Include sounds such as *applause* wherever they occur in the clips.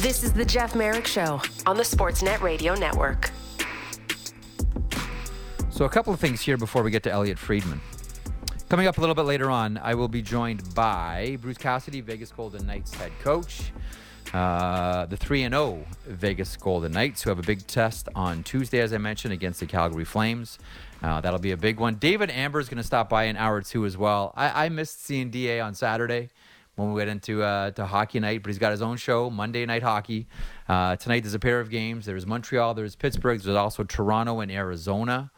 This is the Jeff Marek Show on the Sportsnet Radio Network. So, a couple of things here before we get to Elliotte Friedman. Coming up a little bit later on, I will be joined by Bruce Cassidy, Vegas Golden Knights head coach. Uh, the 3 and 0 Vegas Golden Knights, who have a big test on Tuesday, as I mentioned, against the Calgary Flames. Uh, that'll be a big one. David Amber is going to stop by an hour two as well. I, I missed seeing DA on Saturday when we went into uh, to hockey night, but he's got his own show, Monday Night Hockey. Uh, tonight there's a pair of games. There's Montreal, there's Pittsburgh, there's also Toronto and Arizona.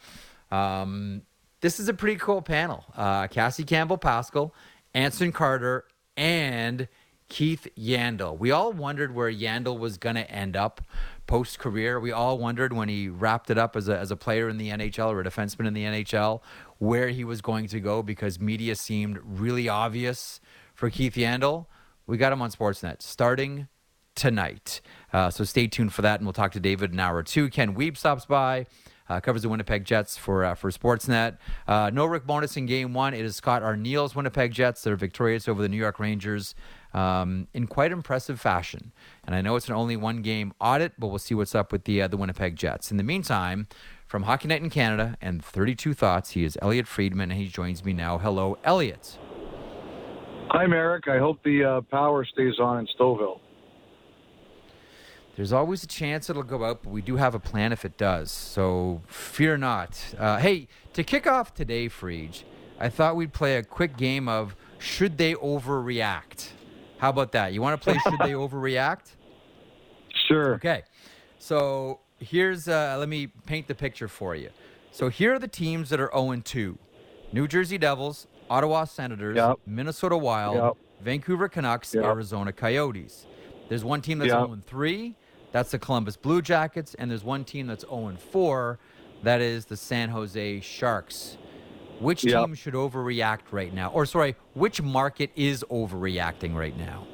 Um, this is a pretty cool panel. Uh, Cassie Campbell Pascall, Anson Carter, and Keith Yandle. We all wondered where Yandle was going to end up post career. We all wondered when he wrapped it up as a, as a player in the NHL or a defenseman in the NHL where he was going to go because media seemed really obvious for Keith Yandle. We got him on Sportsnet starting tonight. Uh, so stay tuned for that, and we'll talk to David in an hour or two. Ken Wiebe stops by. Uh, covers the Winnipeg Jets for uh, for Sportsnet. Uh, no Rick Bowness in Game One. It is Scott Arniel's Winnipeg Jets. They're victorious over the New York Rangers um, in quite impressive fashion. And I know it's an only one game audit, but we'll see what's up with the uh, the Winnipeg Jets. In the meantime, from Hockey Night in Canada and 32 Thoughts, he is Elliotte Friedman, and he joins me now. Hello, Elliotte. Hi, Marek. I hope the uh, power stays on in Stouffville. There's always a chance it'll go out, but we do have a plan if it does. So fear not. Uh, hey, to kick off today, Friedge, I thought we'd play a quick game of should they overreact? How about that? You want to play should they *laughs* overreact? Sure. Okay. So here's uh, let me paint the picture for you. So here are the teams that are 0 2. New Jersey Devils, Ottawa Senators, Yep. Minnesota Wild, Yep. Vancouver Canucks, Yep. Arizona Coyotes. There's one team that's Yep. 0 3. That's the Columbus Blue Jackets, and there's one team that's 0 4. That is the San Jose Sharks. Which team should overreact right now? Or sorry, which market is overreacting right now?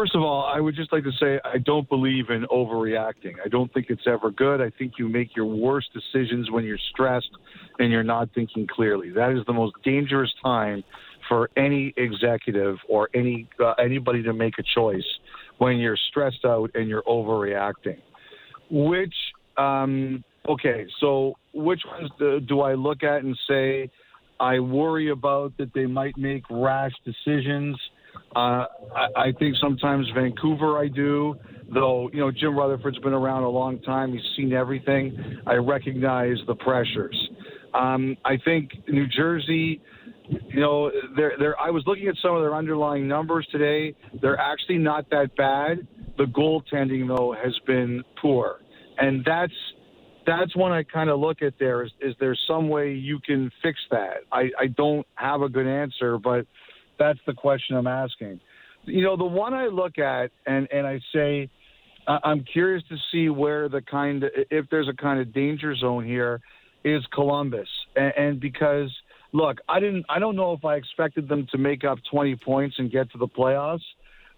First of all, I would just like to say I don't believe in overreacting. I don't think it's ever good. I think you make your worst decisions when you're stressed and you're not thinking clearly. That is the most dangerous time for any executive or any uh, anybody to make a choice when you're stressed out and you're overreacting. Which um, okay, so which ones do, do I look at and say I worry about that they might make rash decisions? Uh, I, I think sometimes Vancouver I do, though, you know, Jim Rutherford's been around a long time. He's seen everything. I recognize the pressures. Um, I think New Jersey, you know, they're, they're, I was looking at some of their underlying numbers today. They're actually not that bad. The goaltending, though, has been poor. And that's that's one I kind of look at there. Is, is there some way you can fix that? I, I don't have a good answer, but that's the question I'm asking. You know, the one I look at and, and I say, I'm curious to see where the kind of, if there's a kind of danger zone here, is Columbus. And, and because, look, I didn't, I don't know if I expected them to make up 20 points and get to the playoffs,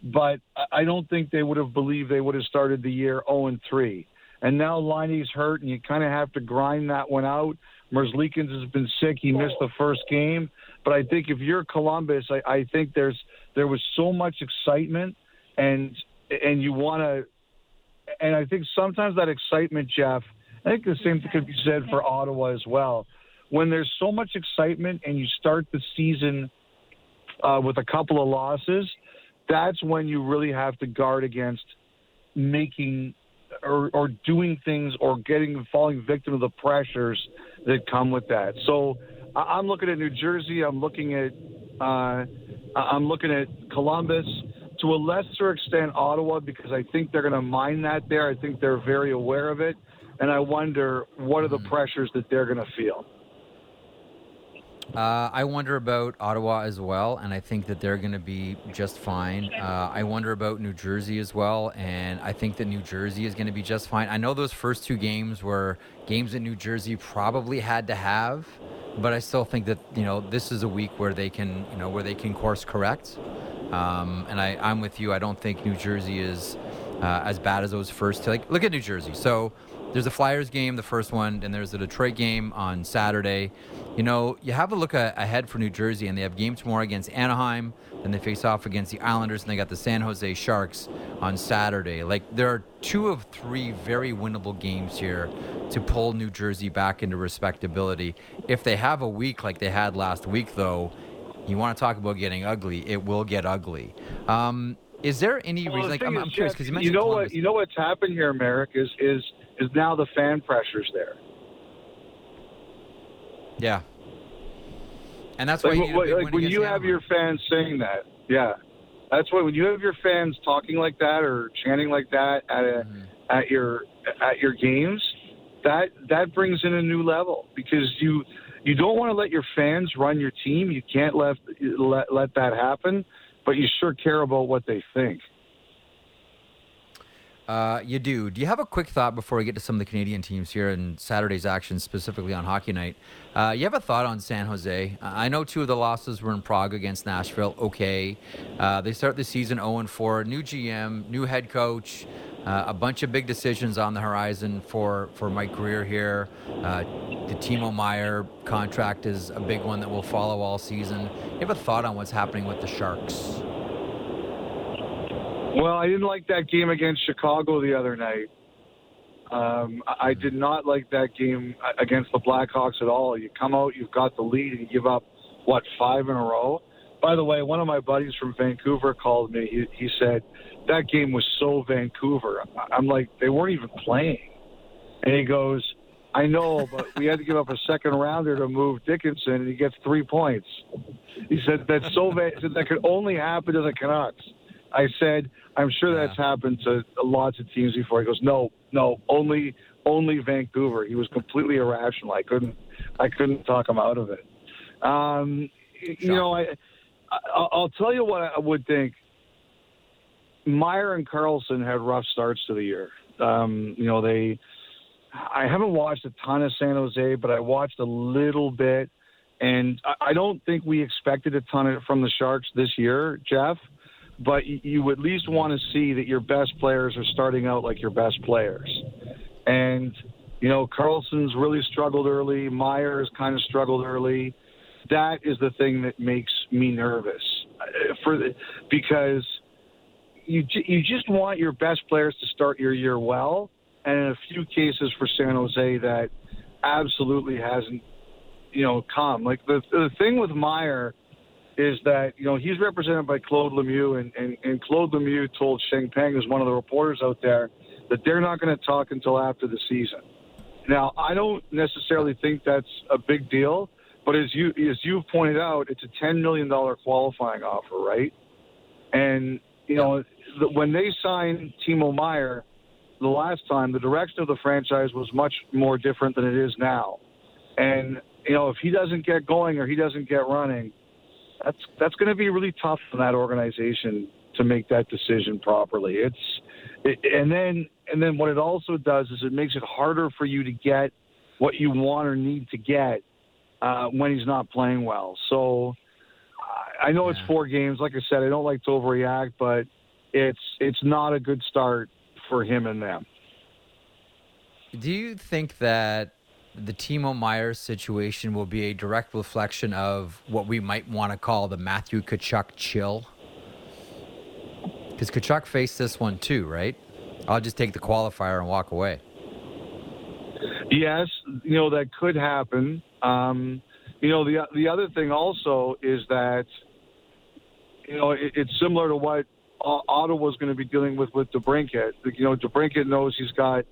but I- I don't think they would have believed they would have started the year 0 and 3. And now Laine's hurt, and you kind of have to grind that one out. Merzlikins has been sick; he missed the first game. But I think if you're Columbus, I, I think there's there was so much excitement, and and you want to, and I think sometimes that excitement, Jeff. I think the same thing could be said for Ottawa as well. When there's so much excitement and you start the season uh, with a couple of losses, that's when you really have to guard against making or, or doing things or getting falling victim to the pressures that come with that. So I- I'm looking at New Jersey. I'm looking at uh, I'm looking at Columbus to a lesser extent Ottawa because I think they're going to mine that there. I think they're very aware of it, and I wonder what are the pressures that they're going to feel. Uh, I wonder about Ottawa as well, and I think that they're going to be just fine. Uh, I wonder about New Jersey as well, and I think that New Jersey is going to be just fine. I know those first two games were games that New Jersey probably had to have, but I still think that you know this is a week where they can you know where they can course correct. Um, and I, I'm with you. I don't think New Jersey is uh, as bad as those first. Like, look at New Jersey. So there's a Flyers game, the first one, and there's a Detroit game on Saturday. You know, you have a look ahead for New Jersey, and they have game tomorrow against Anaheim. Then they face off against the Islanders, and they got the San Jose Sharks on Saturday. Like there are two of three very winnable games here to pull New Jersey back into respectability. If they have a week like they had last week, though, you want to talk about getting ugly, it will get ugly. Um, is there any well, reason? The like, I'm, I'm curious because you mentioned you know Columbus. what you know what's happened here, Marek, is is is now the fan pressures there. Yeah, and that's why like, you what, like when you have your fans saying that, yeah, that's why when you have your fans talking like that or chanting like that at a, Mhm. at your at your games, that that brings in a new level because you you don't want to let your fans run your team. You can't let let let that happen, but you sure care about what they think. Uh, you do. Do you have a quick thought before we get to some of the Canadian teams here and Saturday's action, specifically on Hockey Night? Uh, you have a thought on San Jose? I know two of the losses were in Prague against Nashville. Okay, uh, they start the season 0 and 4. New GM, new head coach. Uh, a bunch of big decisions on the horizon for, for Mike Grier here. Uh, the Timo Meier contract is a big one that will follow all season. You have a thought on what's happening with the Sharks? Well, I didn't like that game against Chicago the other night. Um, I did not like that game against the Blackhawks at all. You come out, you've got the lead, and you give up what five in a row. By the way, one of my buddies from Vancouver called me. He, he said that game was so Vancouver. I'm like, they weren't even playing, and he goes, "I know, but we had to give up a second rounder to move Dickinson, and he gets three points." He said that's so. That could only happen to the Canucks. I said, I'm sure that's happened to lots of teams before. He goes, no, no, only only Vancouver. He was completely irrational. I couldn't I couldn't talk him out of it. Um, you know, I, I I'll tell you what I would think. Meier and Karlsson had rough starts to the year. Um, you know, they. I haven't watched a ton of San Jose, but I watched a little bit, and I, I don't think we expected a ton of, from the Sharks this year, Jeff but you at least want to see that your best players are starting out like your best players. And, you know, Karlsson's really struggled early. Meier's kind of struggled early. That is the thing that makes me nervous uh, for the, because you you just want your best players to start your year well. And in a few cases for San Jose, that absolutely hasn't, you know, come. Like the the thing with Meier is that you know he's represented by Claude Lemieux, and, and, and Claude Lemieux told Sheng Peng, who's one of the reporters out there, that they're not going to talk until after the season. Now, I don't necessarily think that's a big deal, but as you as you've pointed out, it's a ten million dollar qualifying offer, right? And you know when they signed Timo Meier the last time, the direction of the franchise was much more different than it is now. And you know if he doesn't get going or he doesn't get running that's that's going to be really tough for that organization to make that decision properly. It's it, and then and then what it also does is it makes it harder for you to get what you want or need to get uh, when he's not playing well. So I know yeah. it's four games. Like I said, I don't like to overreact, but it's it's not a good start for him and them. Do you think that the Timo Meier situation will be a direct reflection of what we might want to call the Matthew Tkachuk chill? Because Tkachuk faced this one too, right? I'll just take the qualifier and walk away. Yes, you know that could happen. Um, you know the the other thing also is that you know it, it's similar to what Ottawa's going to be dealing with with DeBrincat. You know DeBrincat knows he's got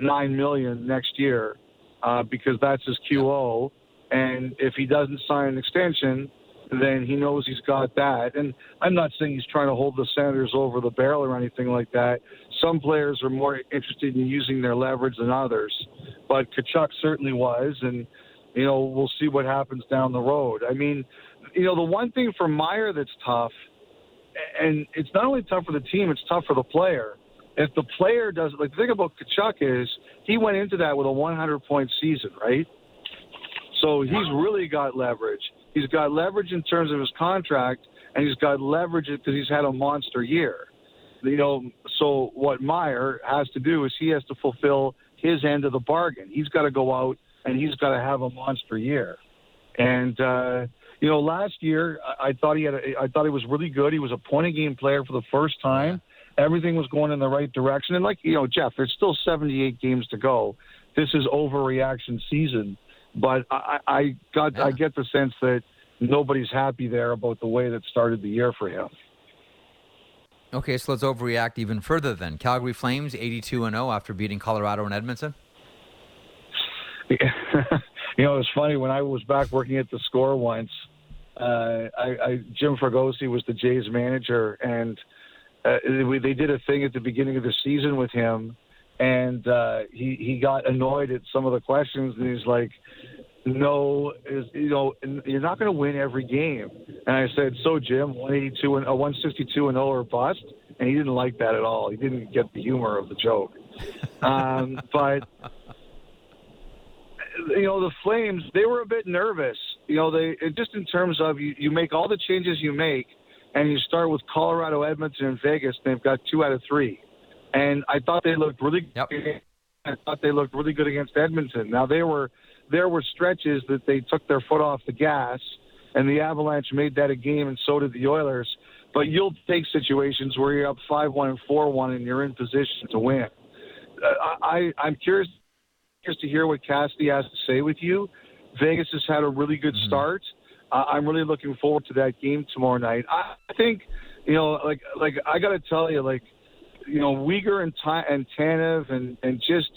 nine million next year uh, because that's his QO. And if he doesn't sign an extension, then he knows he's got that. And I'm not saying he's trying to hold the Senators over the barrel or anything like that. Some players are more interested in using their leverage than others, but Tkachuk certainly was. And you know, we'll see what happens down the road. I mean, you know, the one thing for Meier that's tough, and it's not only tough for the team, it's tough for the player if the player doesn't, like the thing about Tkachuk is he went into that with a 100 point season, right? So he's really got leverage. He's got leverage in terms of his contract, and he's got leverage because he's had a monster year. You know, so what Meier has to do is he has to fulfill his end of the bargain. He's got to go out and he's got to have a monster year. And uh, you know, last year I, I thought he had. A, I thought he was really good. He was a point a game player for the first time. Everything was going in the right direction. And like you know, Jeff, there's still 78 games to go. This is overreaction season, but I, I got Yeah. I get the sense that nobody's happy there about the way that started the year for him. Okay, so let's overreact even further then. Calgary Flames 82 and 0 after beating Colorado and Edmonton. *laughs* you know, it's funny when I was back working at the score once. Uh, I, I Jim Fregosi was the Jays manager, and uh, they did a thing at the beginning of the season with him, and uh, he he got annoyed at some of the questions, and he's like, "No, is you know, you're not going to win every game." And I said, "So Jim, 182 and uh, 162 and 0 or bust," and he didn't like that at all. He didn't get the humor of the joke. Um, *laughs* but you know the Flames they were a bit nervous. You know they just in terms of you, you make all the changes you make, and you start with Colorado, Edmonton, and Vegas. And they've got two out of three, and I thought they looked really. Yep. I thought they looked really good against Edmonton. Now they were there were stretches that they took their foot off the gas, and the Avalanche made that a game, and so did the Oilers. But you'll take situations where you're up five one and four one, and you're in position to win. Uh, I I'm curious curious to hear what Cassidy has to say with you. Vegas has had a really good start. Uh, I'm really looking forward to that game tomorrow night. I think, you know, like like I got to tell you, like, you know, Weegar and and Tanev and and just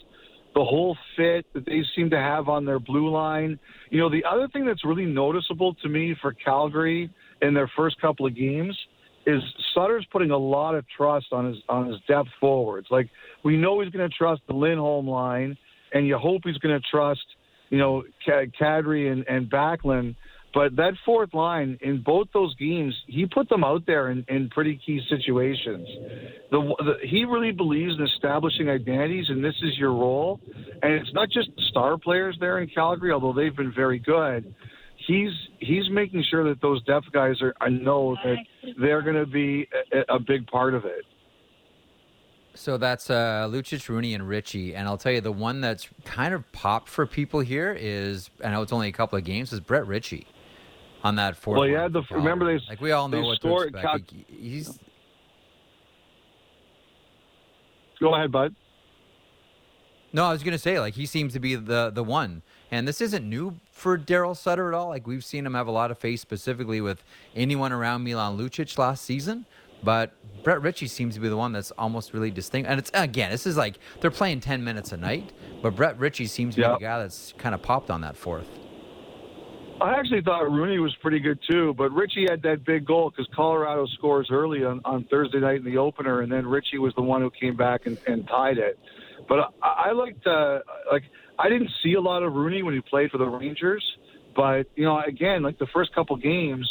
the whole fit that they seem to have on their blue line. You know, the other thing that's really noticeable to me for Calgary in their first couple of games is Sutter's putting a lot of trust on his on his depth forwards. Like we know he's going to trust the Lindholm line, and you hope he's going to trust you know Kadri and and Backlund. But that fourth line in both those games, he put them out there in, in pretty key situations. The, the he really believes in establishing identities, and this is your role. And it's not just star players there in Calgary, although they've been very good. He's he's making sure that those depth guys are, I know that they're going to be a, a big part of it. So that's uh, Lucic, Rooney, and Ritchie. And I'll tell you, the one that's kind of popped for people here is, I know it's only a couple of games, is Brett Ritchie on that fourth. Well, yeah, the- remember they- like we all know what to Cal- expect. He- he's Go ahead, bud. no, I was gonna say like he seems to be the the one, and this isn't new for Daryl Sutter at all. Like we've seen him have a lot of face specifically with anyone around Milan Lucic last season. But Brett Ritchie seems to be the one that's almost really distinct. And it's again, this is like they're playing ten minutes a night, but Brett Ritchie seems to Yeah. be the guy that's kind of popped on that fourth. I actually thought Rooney was pretty good too, but Ritchie had that big goal because Colorado scores early on, on Thursday night in the opener, and then Ritchie was the one who came back and, and tied it. But I, I liked, uh, like, I didn't see a lot of Rooney when he played for the Rangers, but you know, again, like the first couple games,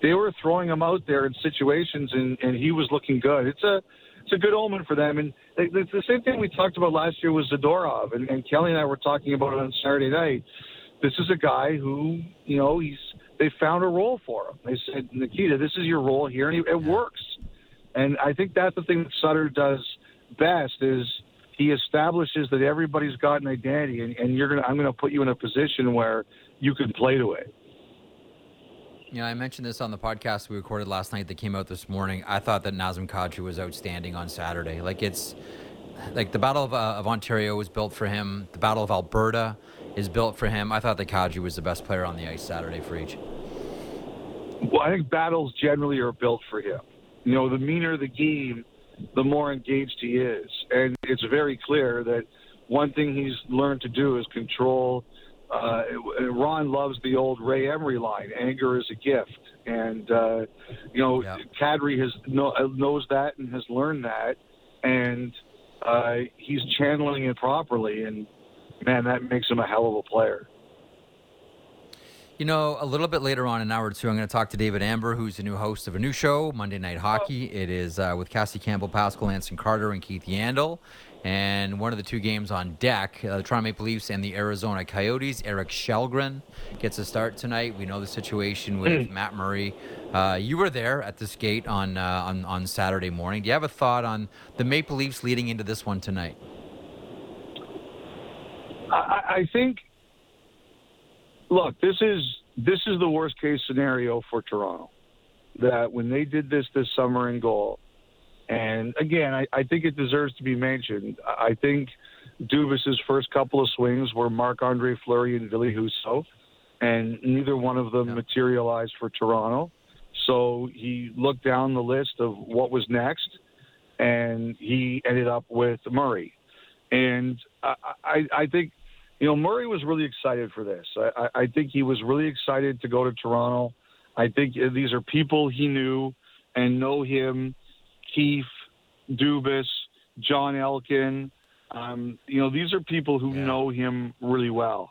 they were throwing him out there in situations, and, and he was looking good. It's a it's a good omen for them, and it's the same thing we talked about last year with Zadorov, and, and Kelly and I were talking about it on Saturday night this is a guy who, you know, he's they found a role for him. They said, Nikita, this is your role here, and it works. And I think that's the thing that Sutter does best is he establishes that everybody's got an identity, and, and you're gonna I'm gonna put you in a position where you can play to it. Know, I mentioned this on the podcast we recorded last night that came out this morning. I thought that Nazem Kadri was outstanding on Saturday. Like it's like the Battle of, uh, of Ontario was built for him. The Battle of Alberta is built for him. I thought that Kadri was the best player on the ice Saturday for each. Well, I think battles generally are built for him. You know, the meaner the game, the more engaged he is, and it's very clear that one thing he's learned to do is control. Uh, Ron loves the old Ray Emery line: "Anger is a gift," and uh, you know, Yeah. Kadri has know, knows that and has learned that, and uh, he's channeling it properly. And man, that makes him a hell of a player. You know, a little bit later on in hour two, I'm going to talk to David Amber, who's the new host of a new show, Monday Night Hockey. It is uh, with Cassie Campbell, Pascall Anson Carter, and Keith Yandle. And one of the two games on deck, uh, the Toronto Maple Leafs and the Arizona Coyotes. Erik Kallgren gets a start tonight. We know the situation with Matt Murray. Uh, you were there at the skate on, uh, on on Saturday morning. Do you have a thought on the Maple Leafs leading into this one tonight? I think. Look, this is this is the worst case scenario for Toronto. That when they did this this summer in goal, and again, I, I think it deserves to be mentioned. I think Dubas's first couple of swings were Marc Andre Fleury and Ville Husso, and neither one of them materialized for Toronto. So he looked down the list of what was next, and he ended up with Murray. And I, I, I think, you know, Murray was really excited for this. I, I think he was really excited to go to Toronto. I think these are people he knew and know him. Keefe, Dubas, Jon Elkin. Um, you know, these are people who yeah. know him really well.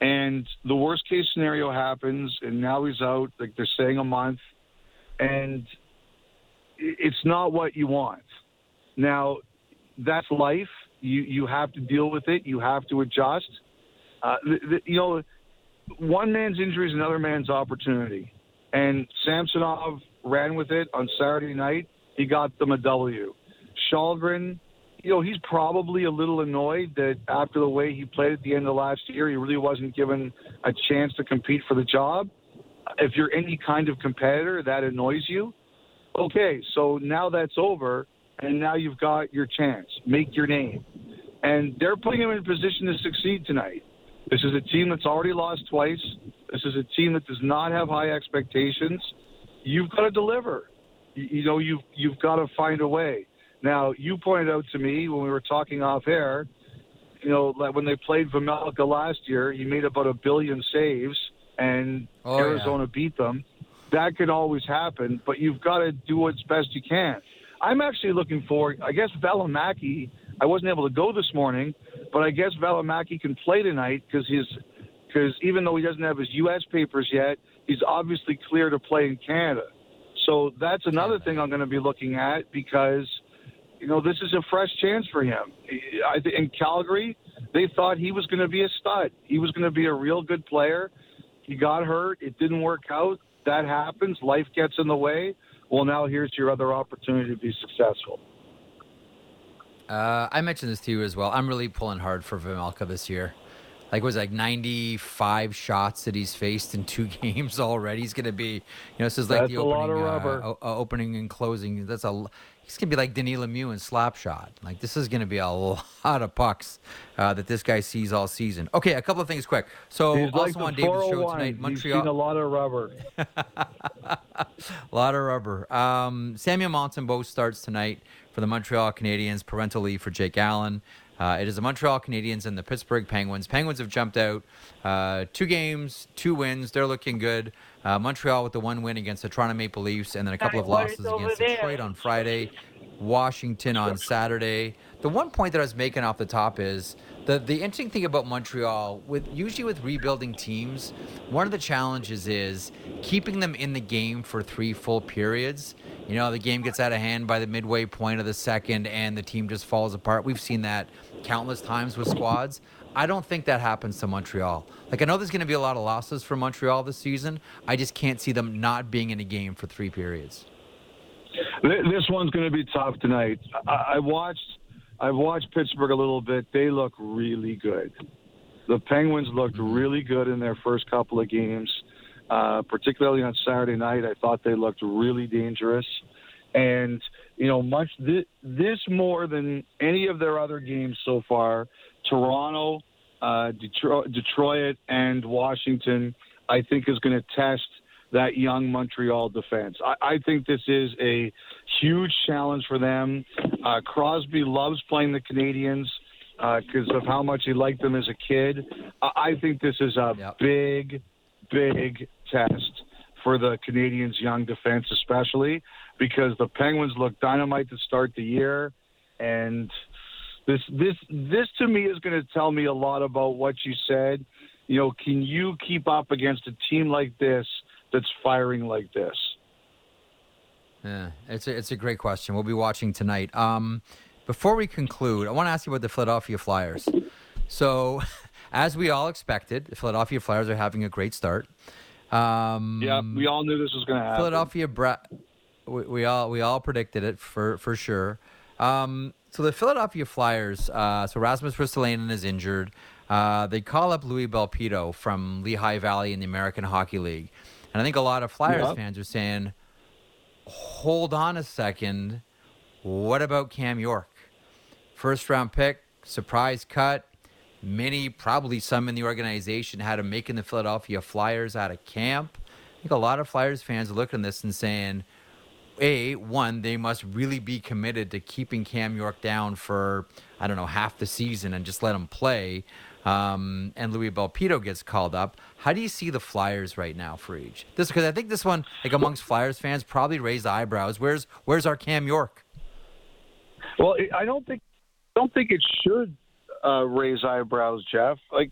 And the worst case scenario happens, and now he's out. Like they're saying a month, and it's not what you want. Now, that's life. You you have to deal with it. You have to adjust. Uh, the, the, you know, one man's injury is another man's opportunity, and Samsonov ran with it on Saturday night. He got them a W. Kallgren, you know, he's probably a little annoyed that after the way he played at the end of last year, he really wasn't given a chance to compete for the job. If you're any kind of competitor, that annoys you. Okay, so now that's over and now you've got your chance. Make your name. And they're putting him in a position to succeed tonight. This is a team that's already lost twice. This is a team that does not have high expectations. You've got to deliver. You, you know, you've you've got to find a way. Now, you pointed out to me when we were talking off air, you know, like when they played Vejmelka last year, he made about a billion saves, and oh, Arizona yeah. beat them. That could always happen, but you've got to do what's best you can. I'm actually looking for. I guess Valimaki. I wasn't able to go this morning, but I guess Valimaki can play tonight because his because even though he doesn't have his U.S. papers yet, he's obviously clear to play in Canada. So that's another thing I'm going to be looking at because you know this is a fresh chance for him. In Calgary, they thought he was going to be a stud. He was going to be a real good player. He got hurt. It didn't work out. That happens. Life gets in the way well, now here's your other opportunity to be successful. Uh, I mentioned this to you as well. I'm really pulling hard for Vejmelka this year. Like it was like 95 shots that he's faced in two *laughs* games already. He's going to be, you know, this is like That's the opening, uh, uh, opening and closing. That's a he's going to be like Denis Lemieux in Slapshot. Like this is going to be a *laughs* lot of pucks uh, that this guy sees all season. Okay, a couple of things quick. So he's also like on David's show tonight, Montreal. He's seen a lot of rubber. *laughs* a *laughs* lot of rubber. Um, Samuel Montembeault starts tonight for the Montreal Canadiens. Parental leave for Jake Allen. Uh, it is the Montreal Canadiens and the Pittsburgh Penguins. Penguins have jumped out uh, two games, two wins. They're looking good. Uh, Montreal with the one win against the Toronto Maple Leafs, and then a couple of losses against Detroit on Friday, Washington on Saturday. The one point that I was making off the top is the the interesting thing about Montreal with usually with rebuilding teams, one of the challenges is keeping them in the game for three full periods. You know, the game gets out of hand by the midway point of the second, and the team just falls apart. We've seen that countless times with squads. I don't think that happens to Montreal. Like I know there's going to be a lot of losses for Montreal this season. I just can't see them not being in a game for three periods. This one's going to be tough tonight. I watched I've watched Pittsburgh a little bit. They look really good. The Penguins looked mm-hmm. really good in their first couple of games, uh, particularly on Saturday night. I thought they looked really dangerous, and you know, much this, this more than any of their other games so far. Toronto, uh, Detroit, Detroit, and Washington, I think, is going to test that young Montreal defense. I, I think this is a huge challenge for them. Uh, Crosby loves playing the Canadiens because uh, of how much he liked them as a kid. I, I think this is a yep. big, big test for the Canadiens' young defense, especially because the Penguins look dynamite to start the year, and this this this to me is going to tell me a lot about what you said. You know, can you keep up against a team like this that's firing like this? Yeah, it's a, it's a great question. We'll be watching tonight. Um, before we conclude, I want to ask you about the Philadelphia Flyers. So, *laughs* as we all expected, the Philadelphia Flyers are having a great start. Um, yeah, we all knew this was going to happen. Philadelphia, Bra- we, we, all we all predicted it for for sure. Um, so the Philadelphia Flyers. Uh, so Rasmus Ristolainen is injured. Uh, they call up Louie Belpedio from Lehigh Valley in the American Hockey League. And I think a lot of Flyers Yeah. fans are saying, hold on a second. What about Cam York? First round pick, surprise cut. Many, probably some in the organization, had him making the Philadelphia Flyers out of camp. I think a lot of Flyers fans are looking at this and saying, a one they must really be committed to keeping Cam York down for I don't know half the season and just let him play. Um, and Louie Belpedio gets called up. How do you see the Flyers right now Friedge? This because I think this one, like amongst Flyers fans, probably raised eyebrows. Where's where's our Cam York? Well, I don't think don't think it should uh, raise eyebrows, Jeff. Like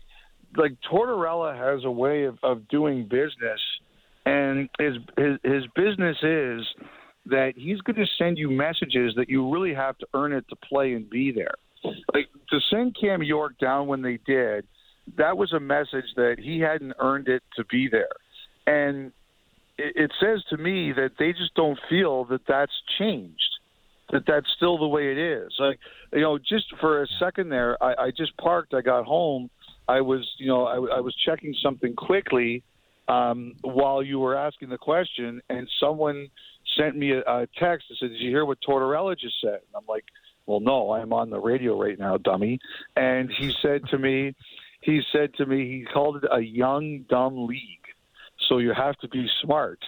like Tortorella has a way of, of doing business, and his his his business is that he's going to send you messages that you really have to earn it to play and be there. Like to send Cam York down when they did, that was a message that he hadn't earned it to be there, and it, it says to me that they just don't feel that that's changed that that's still the way it is. Like, you know, just for a second there, I, I just parked. I got home. I was, you know, I, I was checking something quickly um, while you were asking the question, and someone sent me a, a text that said, "Did you hear what Tortorella just said?" And I'm like, "Well, no, I'm on the radio right now, dummy." And he said to me, he said to me, he called it a young dumb league. So you have to be smart.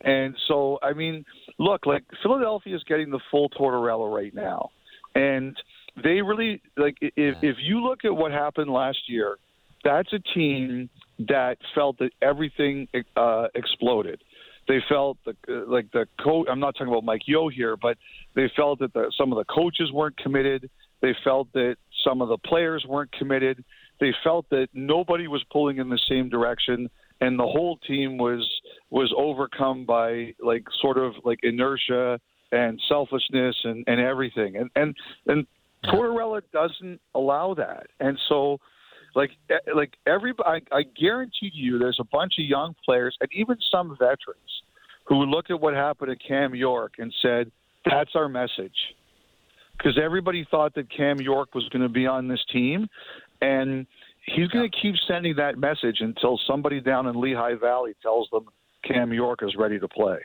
And so, I mean, look, like Philadelphia is getting the full Tortorella right now, and they really like if if you look at what happened last year, that's a team that felt that everything uh, exploded. They felt the, like the coach. I'm not talking about Mike Yeo here, but they felt that the, some of the coaches weren't committed. They felt that some of the players weren't committed. They felt that nobody was pulling in the same direction, and the whole team was was overcome by like sort of like inertia and selfishness and, and everything. And and and Tortorella doesn't allow that. And so like e- like every I, I guarantee you there's a bunch of young players and even some veterans who look at what happened to Cam York and said, That's our message. Because everybody thought that Cam York was going to be on this team and he's going to keep sending that message until somebody down in Lehigh Valley tells them Cam York is ready to play.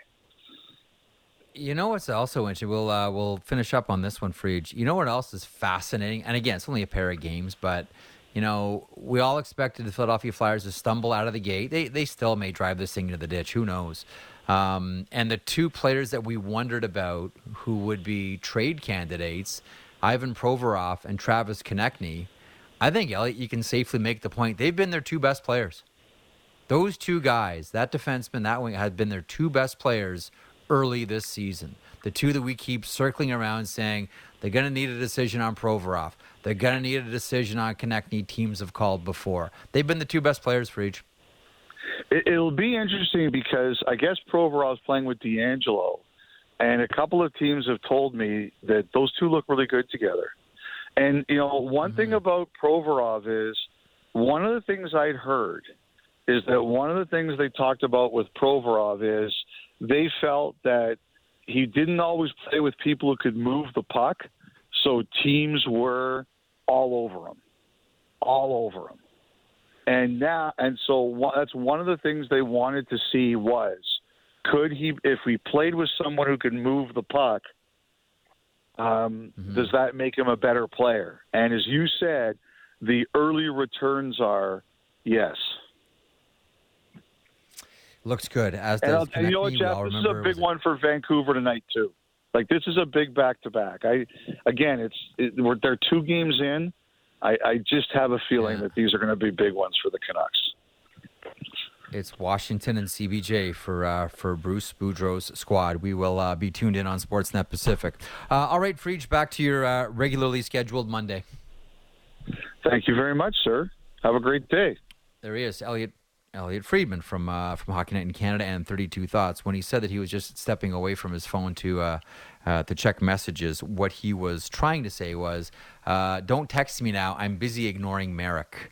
You know what's also interesting? We'll uh, we'll finish up on this one each. You know what else is fascinating? And again, it's only a pair of games, but you know we all expected the Philadelphia Flyers to stumble out of the gate. They they still may drive this thing into the ditch. Who knows? Um, and the two players that we wondered about who would be trade candidates, Ivan Provorov and Travis Konecny. I think Elliotte, you can safely make the point they've been their two best players. Those two guys, that defenseman, that wing, had been their two best players early this season. The two that we keep circling around saying they're going to need a decision on Provorov. They're going to need a decision on Konecny. Teams have called before. They've been the two best players Friedge. It, it'll be interesting because I guess Provorov's playing with DeAngelo, and a couple of teams have told me that those two look really good together. And you know, one thing mm-hmm. about Provorov is one of the things I'd heard is that one of the things they talked about with Provorov is they felt that he didn't always play with people who could move the puck, so teams were all over him, all over him. And now, and so one, that's one of the things they wanted to see was could he, if we played with someone who could move the puck, um, does that make him a better player? And as you said, the early returns are yes. Looks good. As does and you know what, Jeff? This is a big one for Vancouver tonight too. Like this is a big back to back. I again, it's it, we're, they're two games in. I, I just have a feeling Yeah. that these are going to be big ones for the Canucks. It's Washington and CBJ for uh, for Bruce Boudreau's squad. We will uh, be tuned in on Sportsnet Pacific. Uh, all right, Friedge, back to your uh, regularly scheduled Monday. Thank you very much, sir. Have a great day. There he is, Elliotte Elliotte Friedman from uh, from Hockey Night in Canada and 32 Thoughts. When he said that he was just stepping away from his phone to uh, uh, to check messages, what he was trying to say was, uh, "Don't text me now. I'm busy ignoring Marek."